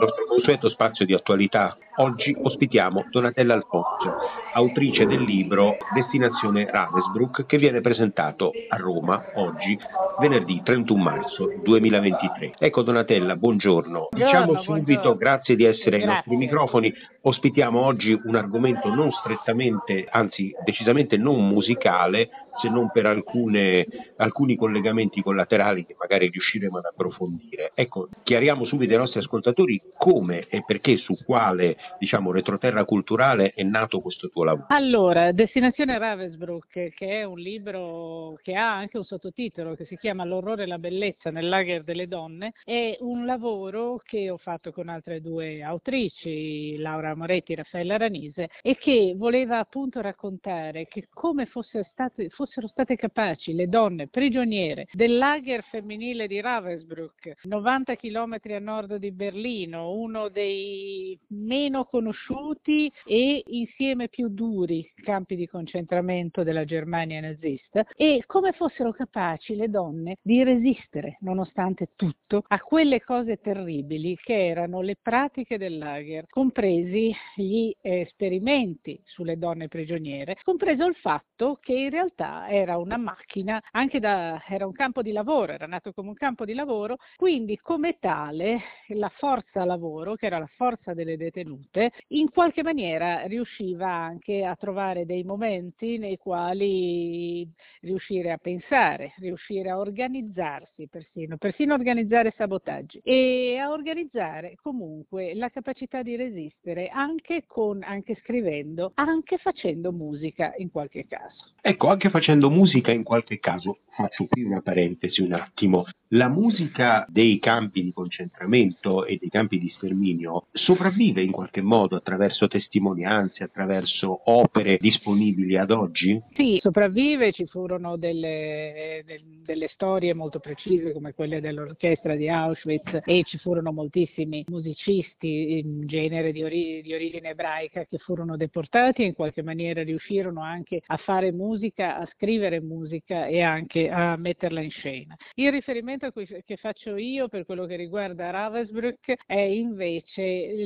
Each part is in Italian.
nostro consueto spazio di attualità. Oggi ospitiamo Donatella Alfonso, autrice del libro Destinazione Ravensbrück che viene presentato a Roma oggi, venerdì 31 marzo 2023. Ecco Donatella, buongiorno. Diciamo subito buongiorno. grazie di essere grazie. ai nostri microfoni. Ospitiamo oggi un argomento non strettamente, anzi decisamente non musicale, se non per alcune, alcuni collegamenti collaterali che magari riusciremo ad approfondire. Ecco, chiariamo subito ai nostri ascoltatori come e perché, su quale diciamo, retroterra culturale è nato questo tuo lavoro. Allora, Destinazione Ravensbrück, che è un libro che ha anche un sottotitolo che si chiama L'orrore e la bellezza nel lager delle donne, è un lavoro che ho fatto con altre due autrici, Laura Moretti e Raffaella Ranise, e che voleva appunto raccontare che come fosse stato, fosse fossero state capaci le donne prigioniere del lager femminile di Ravensbrück, 90 km a nord di Berlino, uno dei meno conosciuti e insieme più duri campi di concentramento della Germania nazista, e come fossero capaci le donne di resistere, nonostante tutto, a quelle cose terribili che erano le pratiche del lager, compresi gli esperimenti sulle donne prigioniere, compreso il fatto che in realtà era una macchina, da, era un campo di lavoro, era nato come un campo di lavoro, quindi come tale la forza lavoro, che era la forza delle detenute, in qualche maniera riusciva anche a trovare dei momenti nei quali riuscire a pensare, riuscire a organizzarsi persino, persino organizzare sabotaggi e a organizzare comunque la capacità di resistere anche, con, anche scrivendo, anche facendo musica in qualche caso. Ecco, anche facendo facendo musica in qualche caso, faccio qui una parentesi un attimo, la musica dei campi di concentramento e dei campi di sterminio sopravvive in qualche modo attraverso testimonianze, attraverso opere disponibili ad oggi? Sì, sopravvive, ci furono delle, delle storie molto precise come quelle dell'orchestra di Auschwitz e ci furono moltissimi musicisti in genere di, ori- di origine ebraica che furono deportati e in qualche maniera riuscirono anche a fare musica, a scrivere musica e anche a metterla in scena. Il riferimento cui, che faccio io per quello che riguarda Ravensbrück è invece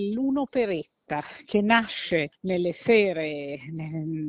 l'unoperetta che nasce nelle sere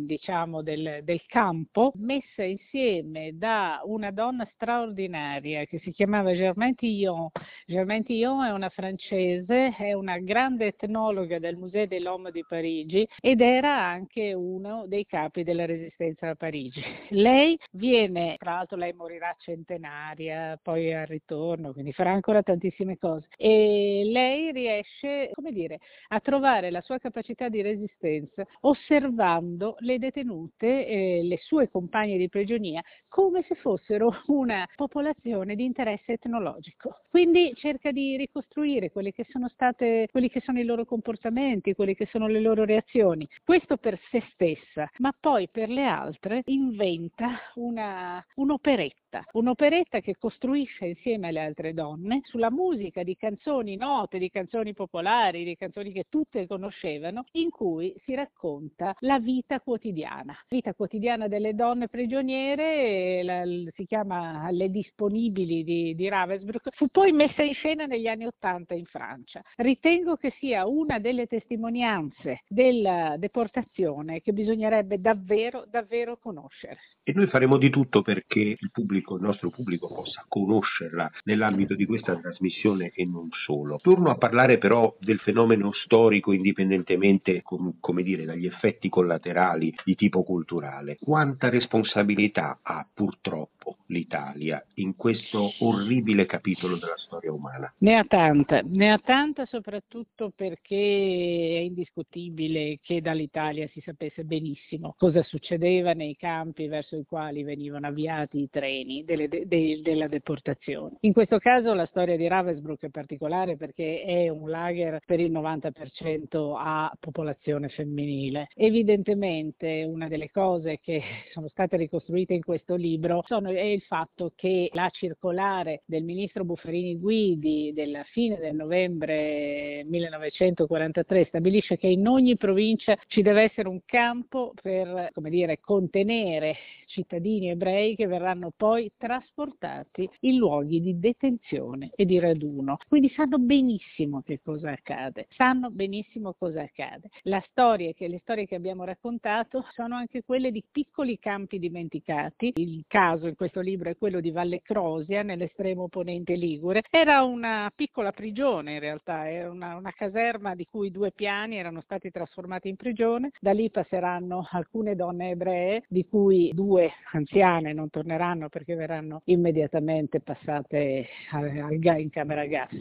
diciamo, del, del, campo, messa insieme da una donna straordinaria che si chiamava Germaine Tillon. Germaine Tillon è una francese, è una grande etnologa del Musée de l'Homme di Parigi ed era anche uno dei capi della resistenza a Parigi. Lei viene, tra l'altro lei morirà centenaria, poi al ritorno, quindi farà ancora tantissime cose e lei riesce, come dire, a trovare la sua capacità di resistenza osservando le detenute, eh, le sue compagne di prigionia, come se fossero una popolazione di interesse etnologico. Quindi cerca di ricostruire quelli che sono state, quelli che sono i loro comportamenti, quelle che sono le loro reazioni. Questo per se stessa, ma poi per le altre inventa una, un'operetta, un'operetta che costruisce insieme alle altre donne sulla musica di canzoni note, di canzoni popolari, di canzoni che tutte conoscevano, in cui si racconta la vita quotidiana, vita quotidiana delle donne prigioniere, la, si chiama Le disponibili di, di Ravensbrück, fu poi messa in scena negli anni Ottanta in Francia. Ritengo che sia una delle testimonianze della deportazione che bisognerebbe davvero, davvero conoscere. E noi faremo di tutto perché il pubblico, il nostro pubblico possa conoscerla nell'ambito di questa trasmissione e non solo. Torno a parlare però del fenomeno storico indipendentemente com, dire, dagli effetti collaterali di tipo culturale. Quanta responsabilità ha purtroppo l'Italia in questo orribile capitolo della storia umana? Ne ha tanta, ne ha tanta soprattutto perché è indiscutibile che dall'Italia si sapesse benissimo cosa succedeva nei campi verso i quali venivano avviati i treni delle, de, della deportazione. In questo caso la storia di Ravensbrück è particolare perché è un lager per il 90% a popolazione femminile. Evidentemente una delle cose che sono state ricostruite in questo libro sono è il fatto che la circolare del ministro Buffarini Guidi della fine del novembre 1943 stabilisce che in ogni provincia ci deve essere un campo per dire, contenere cittadini ebrei che verranno poi trasportati in luoghi di detenzione e di raduno. Quindi sanno benissimo che cosa accade, sanno benissimo cosa accade. Storia che, le storie che abbiamo raccontato sono anche quelle di piccoli campi dimenticati. Il caso in questo libro è quello di Valle Crosia, nell'estremo ponente Ligure. Era una piccola prigione in realtà, era una, una caserma di cui due piani erano stati trasformati in prigione. Da lì passeranno alcune donne ebree, di cui due anziane non torneranno perché verranno immediatamente passate in camera gas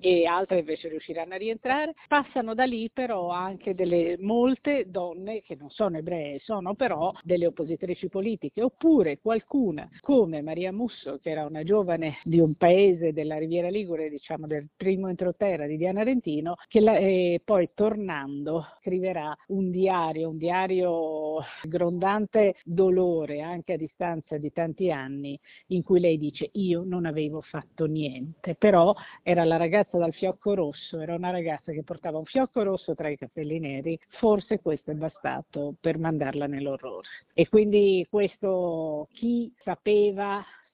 e altre invece riusciranno a rientrare. Passano da lì però anche delle molte donne che non sono ebree, sono però delle oppositrici politiche, oppure qualcuna come Maria Musso, che era una giovane di un paese della Riviera Ligure, diciamo del primo entroterra di Diana Rentino, che la, eh, poi tornando scriverà un diario, un diario grondante dolore anche a distanza di tanti anni, in cui lei dice io non avevo fatto niente, però era la ragazza dal fiocco rosso, era una ragazza che portava un fiocco rosso tra i capelli neri, forse questo è bastato per mandarla nell'orrore. E quindi questo chi sapeva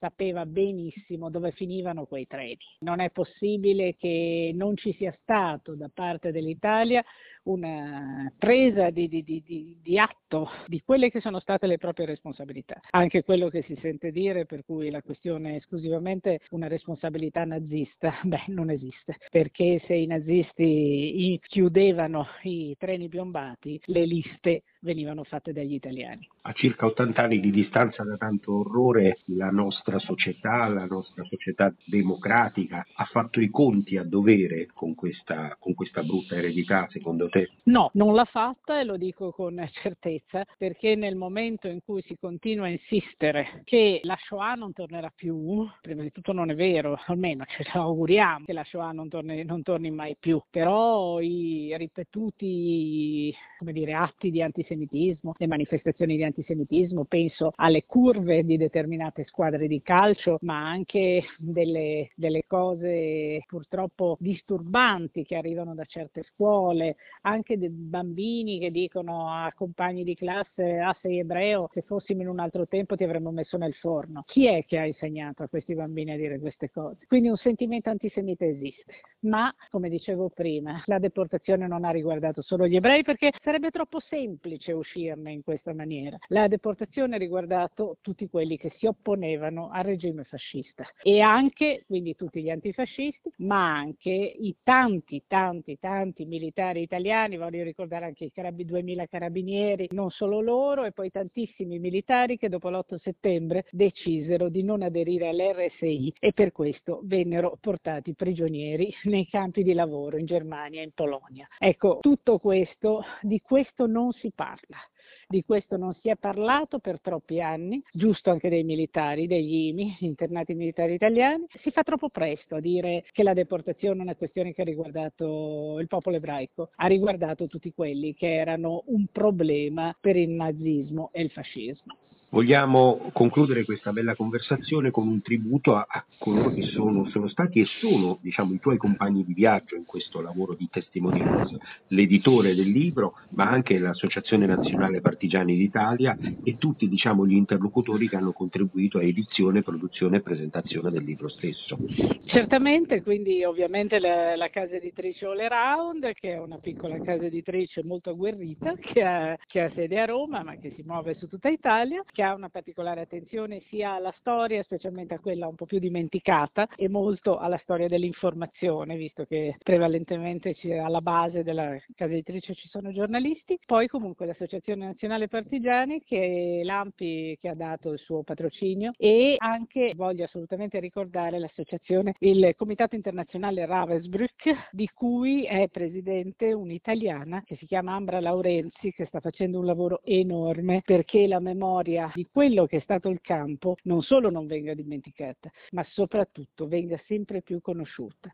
sapeva benissimo dove finivano quei treni. Non è possibile che non ci sia stato da parte dell'Italia una presa di, di, di, di, atto di quelle che sono state le proprie responsabilità. Anche quello che si sente dire, per cui la questione è esclusivamente una responsabilità nazista, beh, non esiste, perché se i nazisti chiudevano i treni piombati, le liste venivano fatte dagli italiani. A circa 80 anni di distanza da tanto orrore, la nostra società, la nostra società democratica ha fatto i conti a dovere con questa, con questa brutta eredità, secondo te? No, non l'ha fatta e lo dico con certezza, perché nel momento in cui si continua a insistere che la Shoah non tornerà più, prima di tutto non è vero, almeno ce lo auguriamo che la Shoah non torni, non torni mai più, però i ripetuti dire, atti di antisemitismo, le manifestazioni di antisemitismo, penso alle curve di determinate squadre di calcio, ma anche delle, delle cose purtroppo disturbanti che arrivano da certe scuole, anche dei bambini che dicono a compagni di classe ah sei ebreo, se fossimo in un altro tempo ti avremmo messo nel forno. Chi è che ha insegnato a questi bambini a dire queste cose? Quindi un sentimento antisemita esiste, ma come dicevo prima, la deportazione non ha riguardato solo gli ebrei perché sarebbe troppo semplice uscirne in questa maniera. La deportazione ha riguardato tutti quelli che si opponevano al regime fascista e anche, quindi tutti gli antifascisti, ma anche i tanti, tanti, tanti militari italiani, voglio ricordare anche i carabi, 2000 carabinieri, non solo loro, e poi tantissimi militari che dopo l'8 settembre decisero di non aderire all'RSI e per questo vennero portati prigionieri nei campi di lavoro in Germania e in Polonia. Ecco, tutto questo, di questo non si parla. Di questo non si è parlato per troppi anni, giusto anche dei militari, degli IMI, internati militari italiani. Si fa troppo presto a dire che la deportazione è una questione che ha riguardato il popolo ebraico, ha riguardato tutti quelli che erano un problema per il nazismo e il fascismo. Vogliamo concludere questa bella conversazione con un tributo a, a coloro che sono, sono, stati e sono diciamo, i tuoi compagni di viaggio in questo lavoro di testimonianza, l'editore del libro, ma anche l'Associazione Nazionale Partigiani d'Italia e tutti diciamo, gli interlocutori che hanno contribuito a edizione, produzione e presentazione del libro stesso. Certamente, quindi ovviamente la, la casa editrice All Around, che è una piccola casa editrice molto agguerrita, che ha, che ha sede a Roma ma che si muove su tutta Italia, che ha una particolare attenzione sia alla storia, specialmente a quella un po' più dimenticata, e molto alla storia dell'informazione, visto che prevalentemente alla base della casa editrice ci sono giornalisti. Poi comunque l'Associazione Nazionale Partigiani, che è l'AMPI che ha dato il suo patrocinio, e anche voglio assolutamente ricordare l'associazione, il Comitato Internazionale Ravensbrück, di cui è presidente un'italiana che si chiama Ambra Laurenzi, che sta facendo un lavoro enorme perché la memoria di quello che è stato il campo non solo non venga dimenticata, ma soprattutto venga sempre più conosciuta.